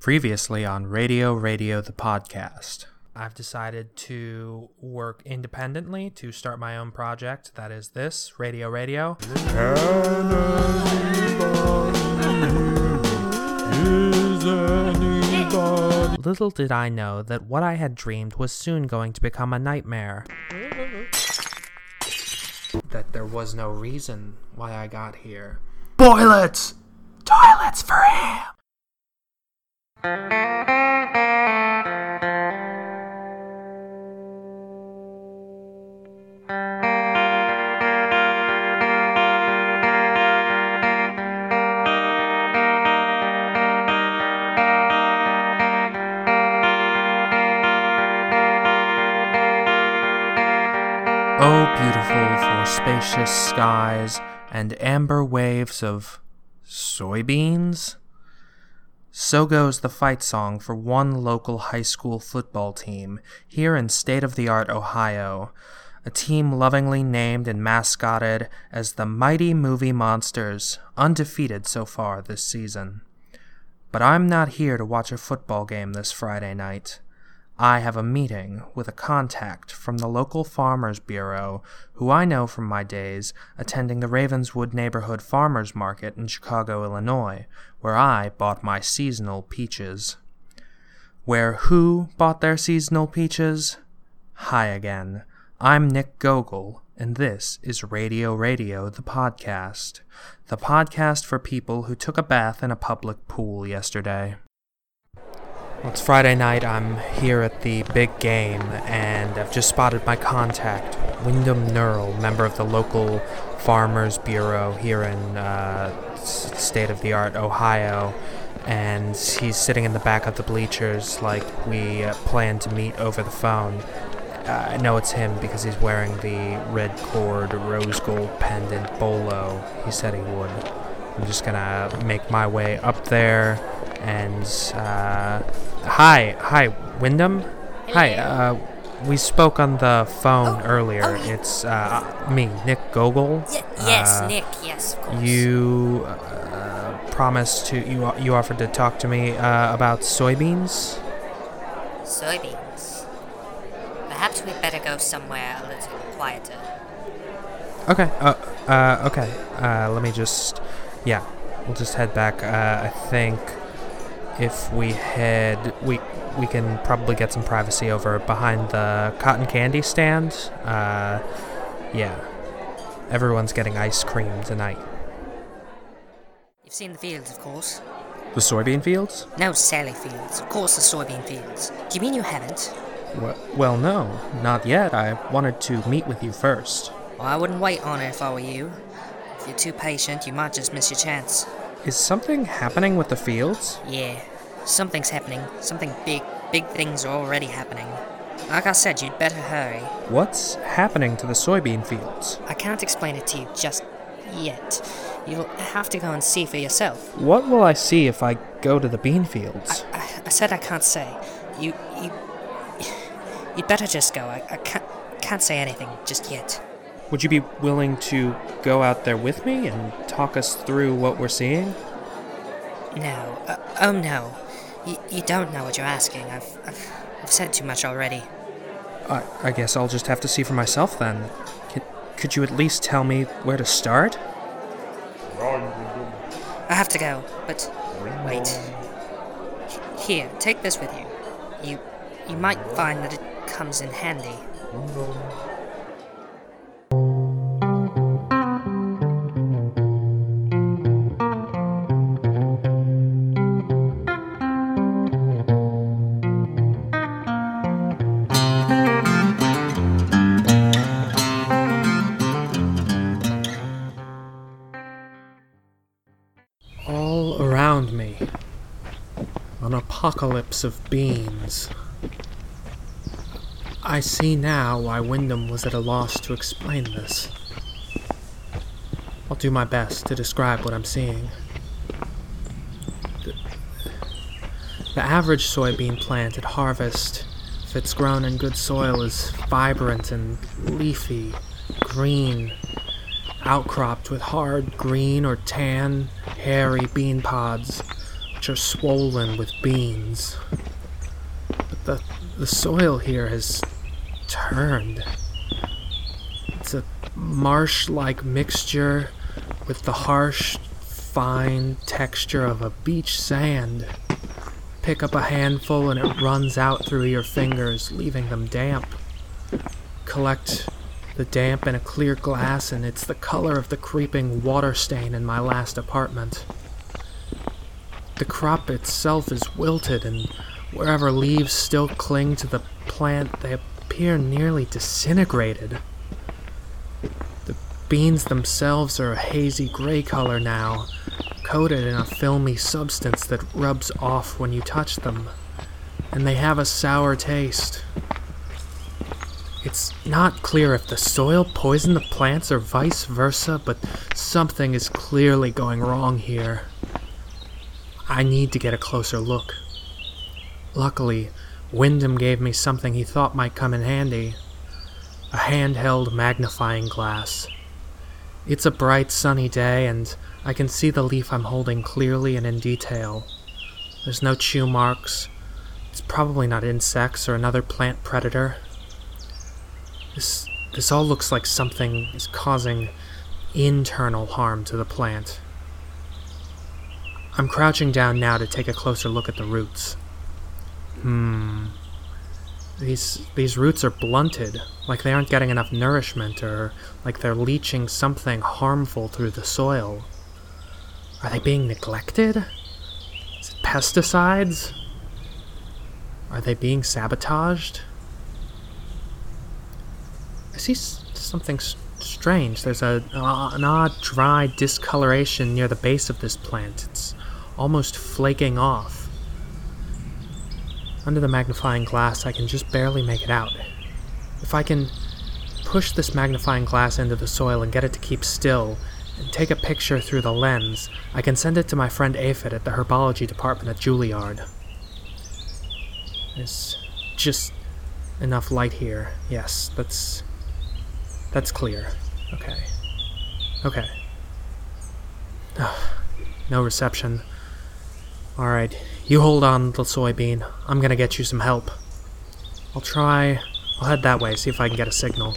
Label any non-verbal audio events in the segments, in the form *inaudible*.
Previously on Radio Radio the podcast. I've decided to work independently to start my own project. That is this, Radio Radio. Little did I know that what I had dreamed was soon going to become a nightmare. That there was no reason why I got here. Boilets! Toilets for him! Oh, beautiful for spacious skies and amber waves of soybeans? So goes the fight song for one local high school football team here in state of the art Ohio, a team lovingly named and mascoted as the Mighty Movie Monsters, undefeated so far this season. But I'm not here to watch a football game this Friday night. I have a meeting with a contact from the local Farmers Bureau who I know from my days attending the Ravenswood Neighborhood Farmers Market in Chicago, Illinois, where I bought my seasonal peaches. Where who bought their seasonal peaches? Hi again. I'm Nick Gogol, and this is Radio Radio, the podcast. The podcast for people who took a bath in a public pool yesterday. Well, it's Friday night. I'm here at the big game, and I've just spotted my contact, Wyndham Nurl, member of the local Farmers Bureau here in uh, state of the art Ohio. And he's sitting in the back of the bleachers like we uh, planned to meet over the phone. Uh, I know it's him because he's wearing the red cord rose gold pendant bolo he said he would. I'm just gonna make my way up there and uh, hi, hi, Wyndham. Hi, uh, we spoke on the phone earlier. oh, yeah. It's uh, me, Nick Gogol. Y- yes, Uh, Nick. Yes, of course. You uh, promised to you you offered to talk to me uh, about soybeans. soybeans. Perhaps we'd better go somewhere a little quieter. Okay. Uh, uh, okay. Uh, let me just. Yeah, we'll just head back. Uh, I think if we head, we we can probably get some privacy over behind the cotton candy stand. Uh, yeah. Everyone's getting ice cream tonight. You've seen the fields, of course. The soybean fields? No, Sally fields. Of course, the soybean fields. Do you mean you haven't? Well, well, no, not yet. I wanted to meet with you first. Well, I wouldn't wait on it if I were you. If you're too patient, you might just miss your chance. Is something happening with the fields? Yeah, something's happening. Something big. Big things are already happening. Like I said, you'd better hurry. What's happening to the soybean fields? I can't explain it to you just yet. You'll have to go and see for yourself. What will I see if I go to the bean fields? I, I said I can't say. You, you, *sighs* you'd better just go. I, I can't, can't say anything just yet. Would you be willing to go out there with me and talk us through what we're seeing? No. Uh, oh no. You, you don't know what you're asking. I've, I've, I've said too much already. I, I guess I'll just have to see for myself then. Could, could you at least tell me where to start? I have to go, but wait. H- Here, take this with you. You, you might find that it comes in handy. Apocalypse of beans. I see now why Wyndham was at a loss to explain this. I'll do my best to describe what I'm seeing. The, the average soybean plant at harvest, if it's grown in good soil, is vibrant and leafy, green, outcropped with hard green or tan, hairy bean pods, which are swollen with beans. But the, the soil here has turned. It's a marsh like mixture with the harsh, fine texture of a beach sand. Pick up a handful and it runs out through your fingers, leaving them damp. Collect the damp in a clear glass, and it's the color of the creeping water stain in my last apartment. The crop itself is wilted, and wherever leaves still cling to the plant, they appear nearly disintegrated. The beans themselves are a hazy gray color now, coated in a filmy substance that rubs off when you touch them, and they have a sour taste. It's not clear if the soil poisoned the plants or vice versa, but something is clearly going wrong here. I need to get a closer look. Luckily, Wyndham gave me something he thought might come in handy a handheld magnifying glass. It's a bright, sunny day, and I can see the leaf I'm holding clearly and in detail. There's no chew marks. It's probably not insects or another plant predator. This, this all looks like something is causing internal harm to the plant. I'm crouching down now to take a closer look at the roots. Hmm. These these roots are blunted, like they aren't getting enough nourishment or like they're leaching something harmful through the soil. Are they being neglected? Is it pesticides? Are they being sabotaged? I see something strange. There's a, an odd dry discoloration near the base of this plant. It's almost flaking off. Under the magnifying glass, I can just barely make it out. If I can push this magnifying glass into the soil and get it to keep still, and take a picture through the lens, I can send it to my friend Aphid at the herbology department at Juilliard. There's just enough light here. Yes, that's that's clear. Okay. Okay. *sighs* no reception. Alright, you hold on, little soybean. I'm gonna get you some help. I'll try. I'll head that way, see if I can get a signal.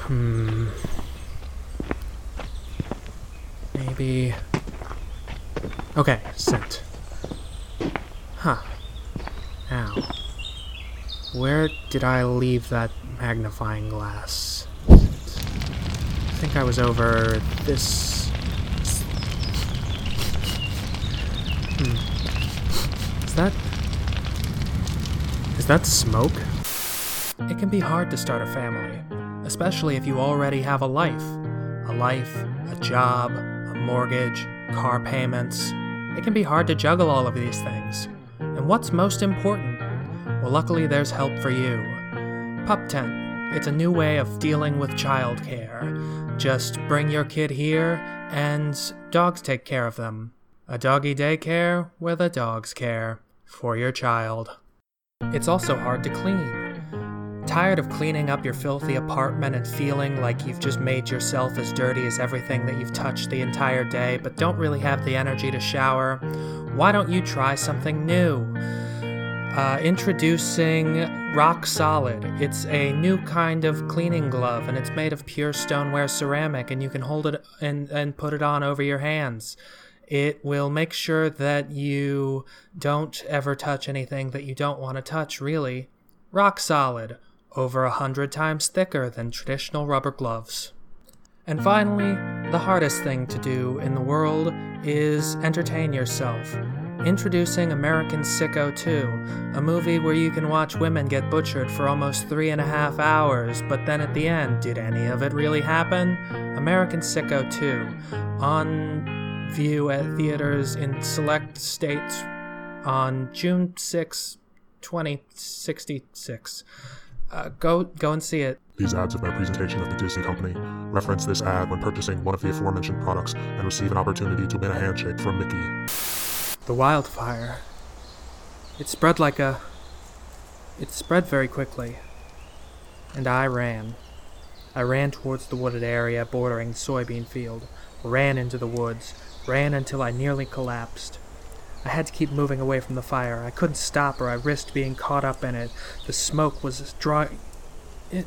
Hmm. Maybe. Okay, sent. Huh. Now. Where did I leave that magnifying glass? I think I was over this. Hmm. Is that. Is that smoke? It can be hard to start a family, especially if you already have a life. A life, a job, a mortgage, car payments. It can be hard to juggle all of these things. And what's most important? Well, luckily, there's help for you. Pup Tent. It's a new way of dealing with childcare. Just bring your kid here, and dogs take care of them. A doggy daycare where the dogs care for your child. It's also hard to clean. Tired of cleaning up your filthy apartment and feeling like you've just made yourself as dirty as everything that you've touched the entire day, but don't really have the energy to shower? Why don't you try something new? Uh, introducing Rock Solid. It's a new kind of cleaning glove, and it's made of pure stoneware ceramic, and you can hold it and, and put it on over your hands. It will make sure that you don't ever touch anything that you don't want to touch, really. Rock Solid. Over a hundred times thicker than traditional rubber gloves. And finally, the hardest thing to do in the world is entertain yourself. Introducing American Sicko 2, a movie where you can watch women get butchered for almost three and a half hours, but then at the end, did any of it really happen? American Sicko 2, on view at theaters in select states on June 6, 2066. Uh, go, go and see it. These ads of no presentation of the Disney Company. Reference this ad when purchasing one of the aforementioned products and receive an opportunity to win a handshake from Mickey. The wildfire. It spread like a. It spread very quickly. And I ran. I ran towards the wooded area bordering the soybean field, ran into the woods, ran until I nearly collapsed. I had to keep moving away from the fire. I couldn't stop or I risked being caught up in it. The smoke was drawing. It.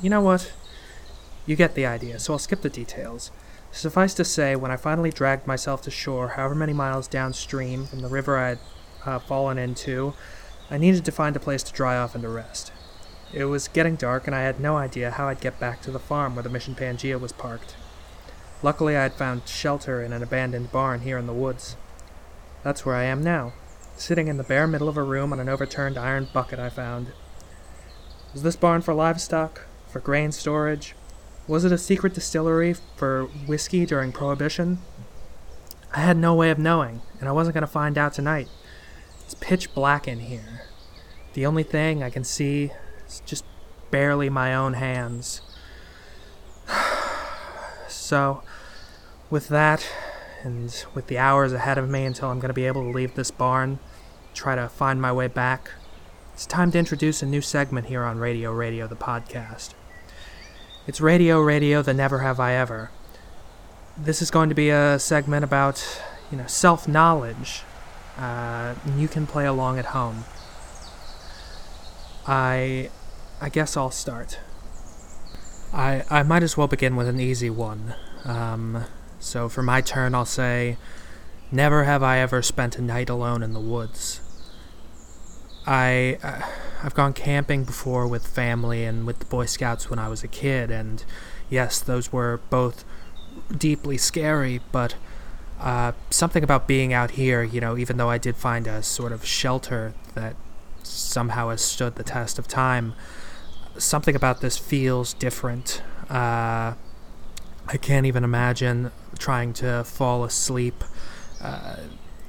You know what? You get the idea, so I'll skip the details. Suffice to say, when I finally dragged myself to shore, however many miles downstream from the river I had uh, fallen into, I needed to find a place to dry off and to rest. It was getting dark, and I had no idea how I'd get back to the farm where the Mission Pangea was parked. Luckily, I had found shelter in an abandoned barn here in the woods. That's where I am now, sitting in the bare middle of a room on an overturned iron bucket I found. Was this barn for livestock? For grain storage? Was it a secret distillery for whiskey during Prohibition? I had no way of knowing, and I wasn't going to find out tonight. It's pitch black in here. The only thing I can see is just barely my own hands. So, with that, and with the hours ahead of me until I'm going to be able to leave this barn, try to find my way back, it's time to introduce a new segment here on Radio Radio, the podcast. It's Radio Radio, the Never Have I Ever. This is going to be a segment about, you know, self knowledge. Uh, you can play along at home. I, I guess I'll start. I I might as well begin with an easy one. Um, so for my turn, I'll say, never have I ever spent a night alone in the woods. I uh, I've gone camping before with family and with the Boy Scouts when I was a kid, and yes, those were both deeply scary, but uh, something about being out here, you know, even though I did find a sort of shelter that somehow has stood the test of time, something about this feels different. Uh, I can't even imagine trying to fall asleep, uh,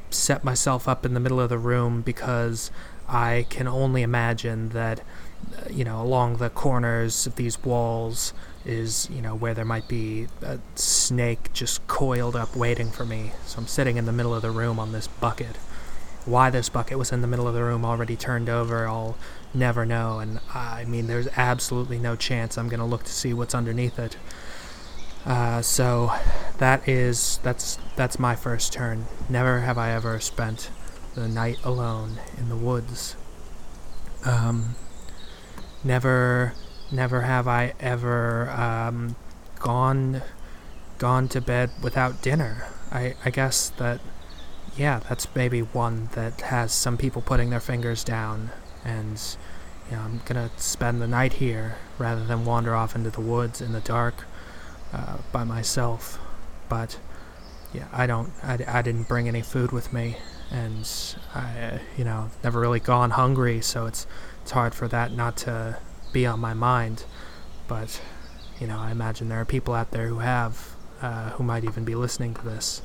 set myself up in the middle of the room because I can only imagine that, uh, you know, along the corners of these walls is, you know, where there might be a snake just coiled up waiting for me. So I'm sitting in the middle of the room on this bucket. Why this bucket was in the middle of the room already turned over, I'll never know. And I mean, there's absolutely no chance I'm going to look to see what's underneath it. Uh, so that is that's that's my first turn. Never have I ever spent the night alone in the woods. Um, never, never have I ever um, gone gone to bed without dinner. I, I guess that, yeah, that's maybe one that has some people putting their fingers down, and you know, I'm gonna spend the night here rather than wander off into the woods in the dark uh, by myself. But yeah, I don't, I, I didn't bring any food with me, and I, you know, never really gone hungry, so it's it's hard for that not to be on my mind. But you know, I imagine there are people out there who have, uh, who might even be listening to this.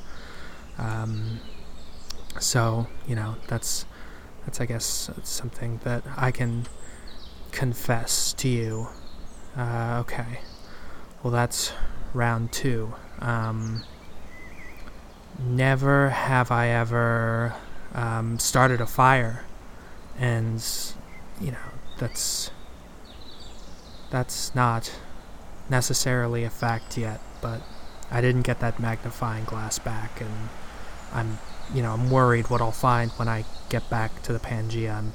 Um, so you know, that's that's I guess something that I can confess to you. Uh, okay, well that's round two. Um, never have I ever um, started a fire, and you know that's that's not necessarily a fact yet, but I didn't get that magnifying glass back, and I'm you know I'm worried what I'll find when I get back to the Pangea. I'm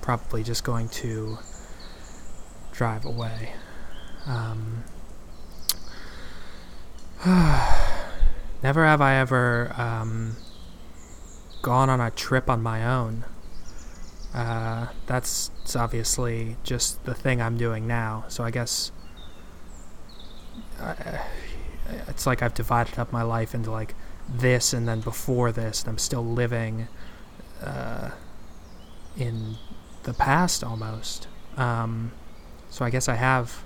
probably just going to drive away. Um, *sighs* Never have I ever um, gone on a trip on my own. Uh, that's obviously just the thing I'm doing now. So I guess uh, it's like I've divided up my life into like this and then before this, and I'm still living uh, in the past almost. Um, so I guess I have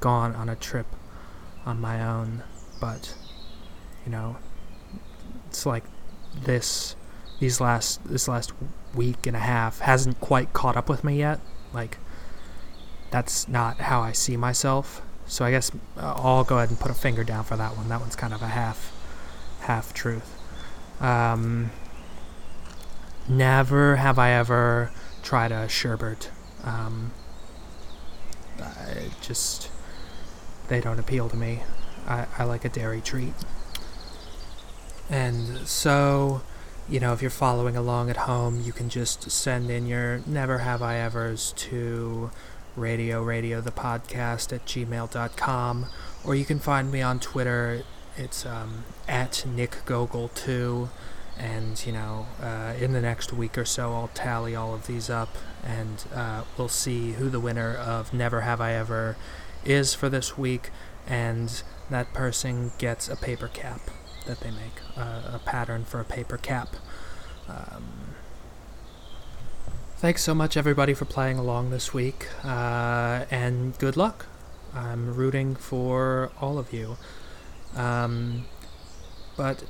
gone on a trip on my own, but you know, it's like this these last this last week and a half hasn't quite caught up with me yet. Like that's not how I see myself. So I guess uh, I'll go ahead and put a finger down for that one. That one's kind of a half half truth. Um, never have I ever tried a sherbet. Um, I just they don't appeal to me. I, I like a dairy treat. And so, you know, if you're following along at home, you can just send in your never have I evers to radio radio the podcast at gmail.com or you can find me on twitter it's um, at nick gogol 2 and you know uh, in the next week or so i'll tally all of these up and uh, we'll see who the winner of never have i ever is for this week and that person gets a paper cap that they make uh, a pattern for a paper cap um, thanks so much, everybody, for playing along this week, uh, and good luck. I'm rooting for all of you. Um, but,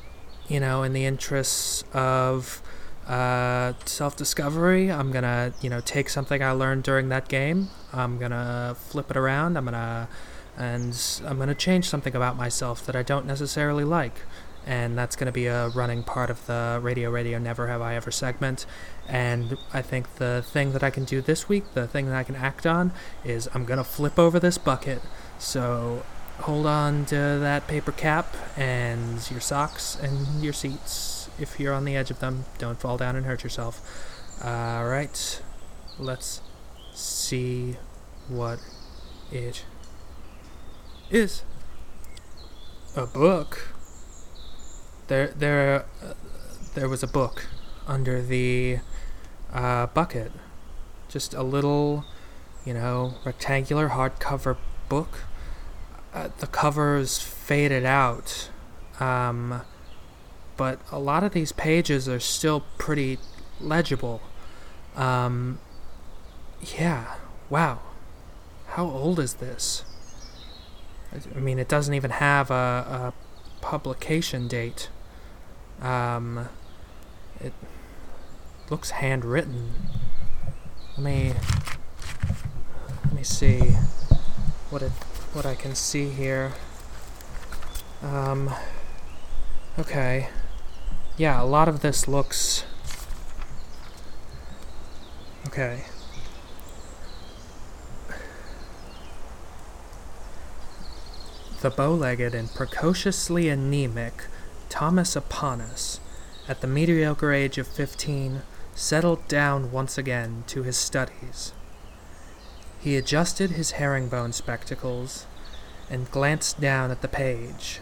you know, in the interests of uh, self discovery, I'm gonna, you know, take something I learned during that game, I'm gonna flip it around, I'm gonna, and I'm gonna change something about myself that I don't necessarily like and that's going to be a running part of the Radio Radio Never Have I Ever segment. And I think the thing that I can do this week, the thing that I can act on, is I'm going to flip over this bucket. So hold on to that paper cap and your socks and your seats. If you're on the edge of them, don't fall down and hurt yourself. All right, let's see what it is. A book there there uh, there was a book under the uh, bucket, just a little, you know, rectangular hardcover book. Uh, the cover's faded out, um, but a lot of these pages are still pretty legible. Um, yeah, wow. How old is this? I mean, it doesn't even have a, a publication date. Um, it looks handwritten. Let me let me see what it what I can see here. Um, okay. Yeah, a lot of this looks okay. The bow-legged and precociously anemic Thomas Aponis, at the mediocre age of fifteen, settled down once again to his studies. He adjusted his herringbone spectacles and glanced down at the page.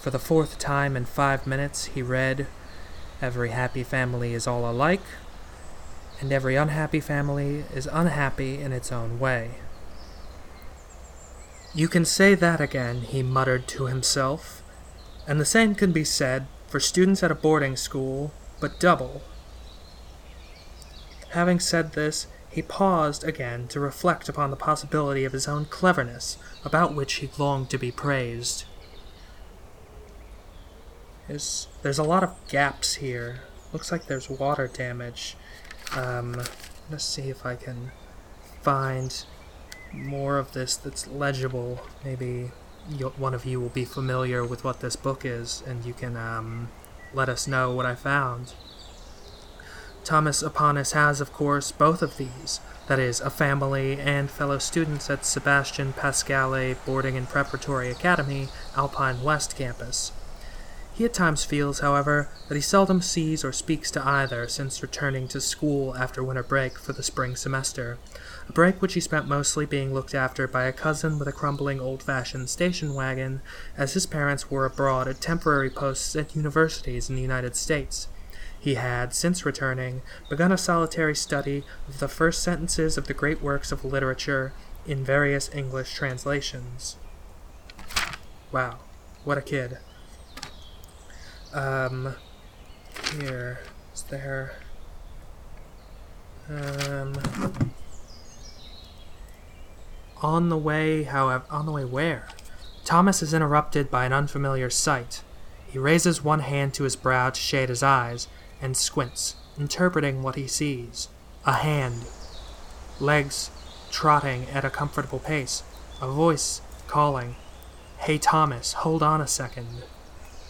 For the fourth time in five minutes, he read, Every happy family is all alike, and every unhappy family is unhappy in its own way. You can say that again, he muttered to himself, and the same can be said for students at a boarding school, but double. Having said this, he paused again to reflect upon the possibility of his own cleverness, about which he longed to be praised. There's, there's a lot of gaps here. Looks like there's water damage. Um, let's see if I can find more of this that's legible. Maybe one of you will be familiar with what this book is, and you can um, let us know what I found. Thomas Aponis has, of course, both of these that is, a family and fellow students at Sebastian Pascale Boarding and Preparatory Academy, Alpine West campus. He at times feels, however, that he seldom sees or speaks to either since returning to school after winter break for the spring semester, a break which he spent mostly being looked after by a cousin with a crumbling old fashioned station wagon, as his parents were abroad at temporary posts at universities in the United States. He had, since returning, begun a solitary study of the first sentences of the great works of literature in various English translations. Wow, what a kid. Um, here, is there. Um, on the way, however, on the way where? Thomas is interrupted by an unfamiliar sight. He raises one hand to his brow to shade his eyes and squints, interpreting what he sees. A hand. Legs trotting at a comfortable pace. A voice calling, Hey Thomas, hold on a second.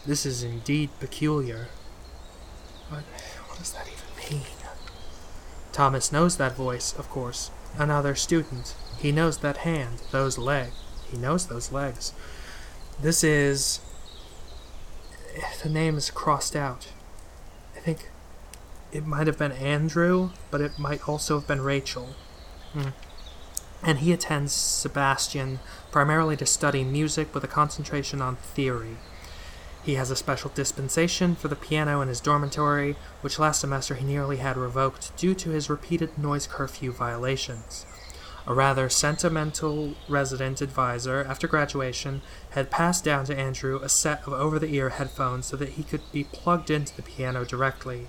This is indeed peculiar. What, what does that even mean? Thomas knows that voice, of course. Another student. He knows that hand, those legs. He knows those legs. This is the name is crossed out. I think it might have been Andrew, but it might also have been Rachel. Hmm. And he attends Sebastian primarily to study music with a concentration on theory. He has a special dispensation for the piano in his dormitory, which last semester he nearly had revoked due to his repeated noise curfew violations. A rather sentimental resident advisor, after graduation, had passed down to Andrew a set of over the ear headphones so that he could be plugged into the piano directly.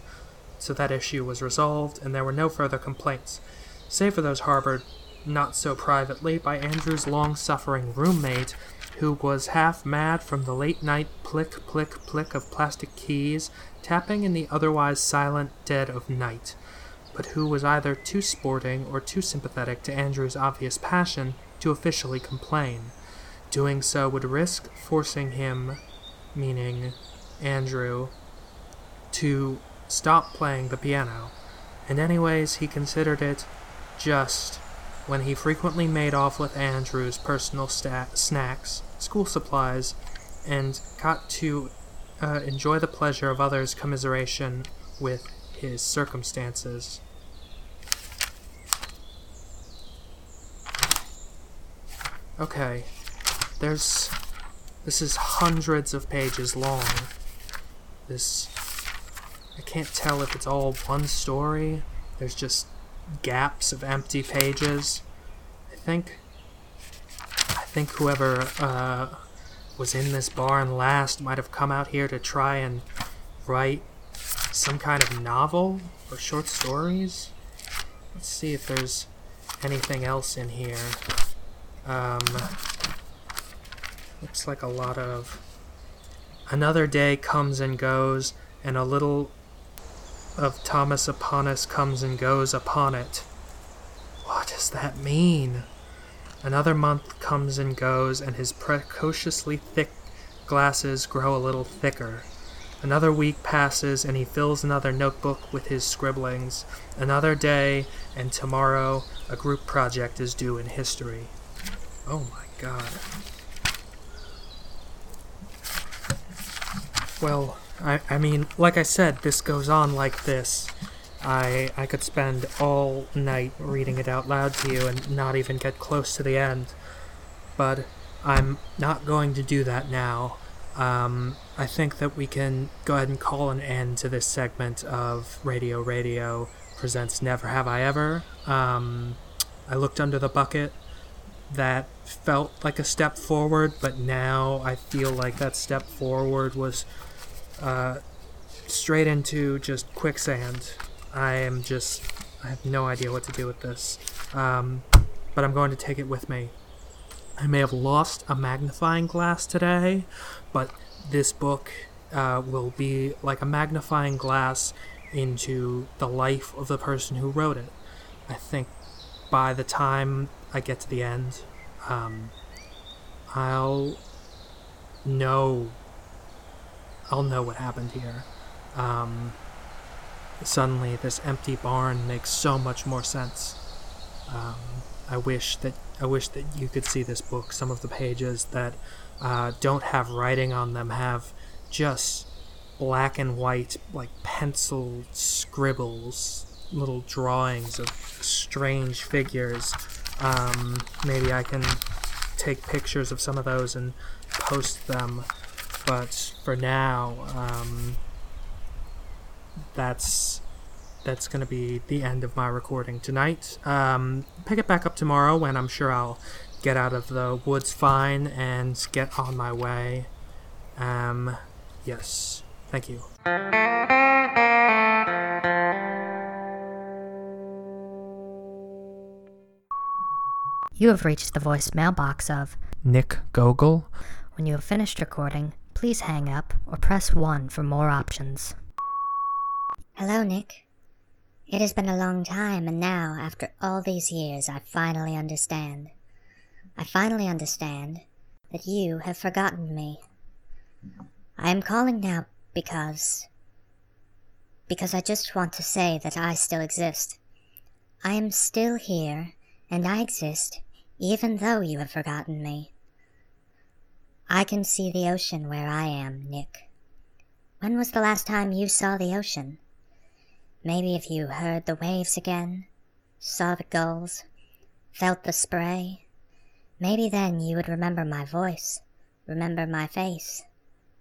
So that issue was resolved, and there were no further complaints, save for those harbored not so privately by Andrew's long suffering roommate who was half mad from the late night plick, plick, plick of plastic keys tapping in the otherwise silent dead of night, but who was either too sporting or too sympathetic to Andrew's obvious passion to officially complain. Doing so would risk forcing him, meaning Andrew, to stop playing the piano, and anyways, he considered it just when he frequently made off with Andrew's personal snacks school supplies, and got to uh, enjoy the pleasure of others' commiseration with his circumstances. Okay, there's. This is hundreds of pages long. This. I can't tell if it's all one story. There's just gaps of empty pages. I think I think whoever uh, was in this barn last might have come out here to try and write some kind of novel or short stories. Let's see if there's anything else in here. Um, looks like a lot of. Another day comes and goes, and a little of Thomas Aponis comes and goes upon it. What does that mean? Another month comes and goes, and his precociously thick glasses grow a little thicker. Another week passes, and he fills another notebook with his scribblings. Another day, and tomorrow a group project is due in history. Oh my god. Well, I, I mean, like I said, this goes on like this. I I could spend all night reading it out loud to you and not even get close to the end. But I'm not going to do that now. Um, I think that we can go ahead and call an end to this segment of Radio Radio presents Never Have I Ever. Um, I looked under the bucket. That felt like a step forward, but now I feel like that step forward was uh, straight into just quicksand. I am just, I have no idea what to do with this. Um, but I'm going to take it with me. I may have lost a magnifying glass today, but this book uh, will be like a magnifying glass into the life of the person who wrote it. I think by the time I get to the end, um, I'll know. I'll know what happened here. Um, suddenly this empty barn makes so much more sense. Um, I wish that I wish that you could see this book. Some of the pages that uh, don't have writing on them have just black and white, like pencil scribbles, little drawings of strange figures. Um, maybe I can take pictures of some of those and post them. But for now, um, that's that's going to be the end of my recording tonight. Um, pick it back up tomorrow when I'm sure I'll get out of the woods fine and get on my way. Um, yes. Thank you. You have reached the voicemail box of Nick Gogol. When you have finished recording, please hang up or press 1 for more options. Hello, Nick. It has been a long time, and now, after all these years, I finally understand. I finally understand that you have forgotten me. I am calling now because. because I just want to say that I still exist. I am still here, and I exist even though you have forgotten me. I can see the ocean where I am, Nick. When was the last time you saw the ocean? Maybe if you heard the waves again, saw the gulls, felt the spray, maybe then you would remember my voice, remember my face,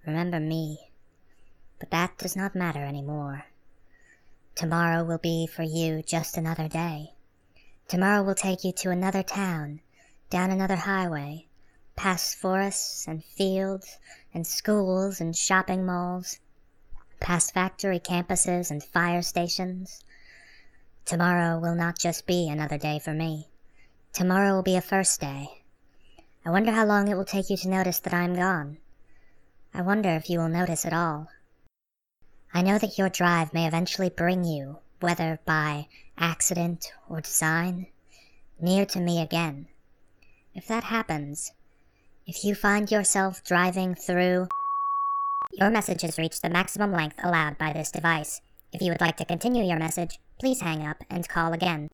remember me. But that does not matter anymore. Tomorrow will be for you just another day. Tomorrow will take you to another town, down another highway, past forests and fields and schools and shopping malls, past factory campuses and fire stations. Tomorrow will not just be another day for me. Tomorrow will be a first day. I wonder how long it will take you to notice that I am gone. I wonder if you will notice at all. I know that your drive may eventually bring you, whether by accident or design, near to me again. If that happens, if you find yourself driving through your message has reached the maximum length allowed by this device. If you would like to continue your message, please hang up and call again.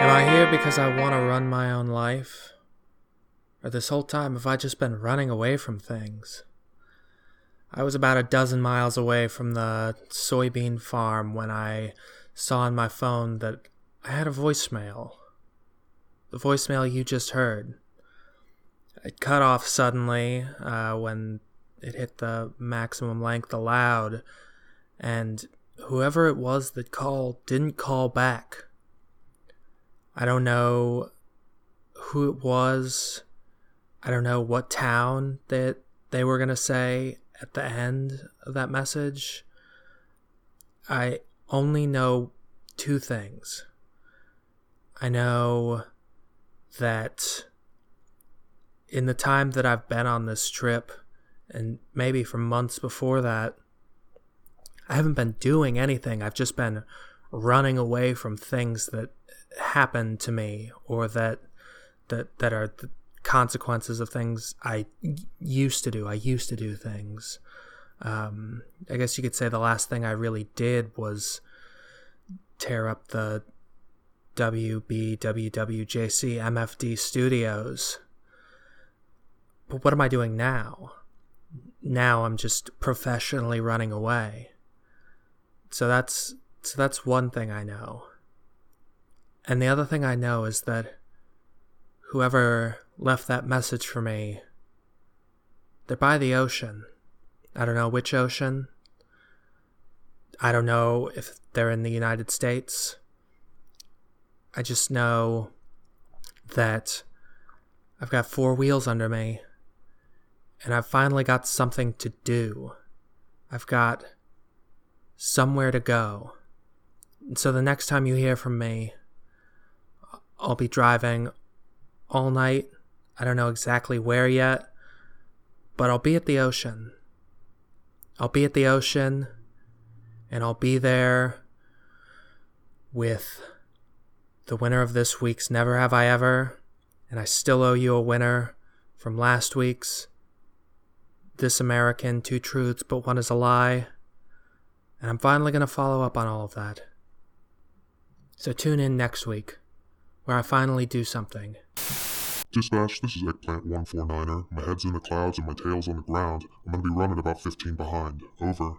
Am I here because I want to run my own life? Or this whole time have I just been running away from things? I was about a dozen miles away from the soybean farm when I saw on my phone that I had a voicemail. The voicemail you just heard. It cut off suddenly uh, when it hit the maximum length allowed, and whoever it was that called didn't call back. I don't know who it was. I don't know what town that they were going to say at the end of that message. I only know two things. I know that in the time that I've been on this trip, and maybe for months before that, I haven't been doing anything. I've just been running away from things that happened to me or that that that are consequences of things I used to do. I used to do things. Um, I guess you could say the last thing I really did was tear up the WBWWJC MFD studios. But what am I doing now? Now I'm just professionally running away. So that's so that's one thing I know. And the other thing I know is that whoever left that message for me, they're by the ocean. I don't know which ocean. I don't know if they're in the United States. I just know that I've got four wheels under me and I've finally got something to do. I've got somewhere to go. And so the next time you hear from me, I'll be driving all night. I don't know exactly where yet, but I'll be at the ocean. I'll be at the ocean and I'll be there with the winner of this week's Never Have I Ever, and I still owe you a winner from last week's This American, Two Truths, but One is a Lie. And I'm finally going to follow up on all of that. So tune in next week where I finally do something. Dispatch, this is Eggplant 149er. My head's in the clouds and my tail's on the ground. I'm gonna be running about 15 behind. Over.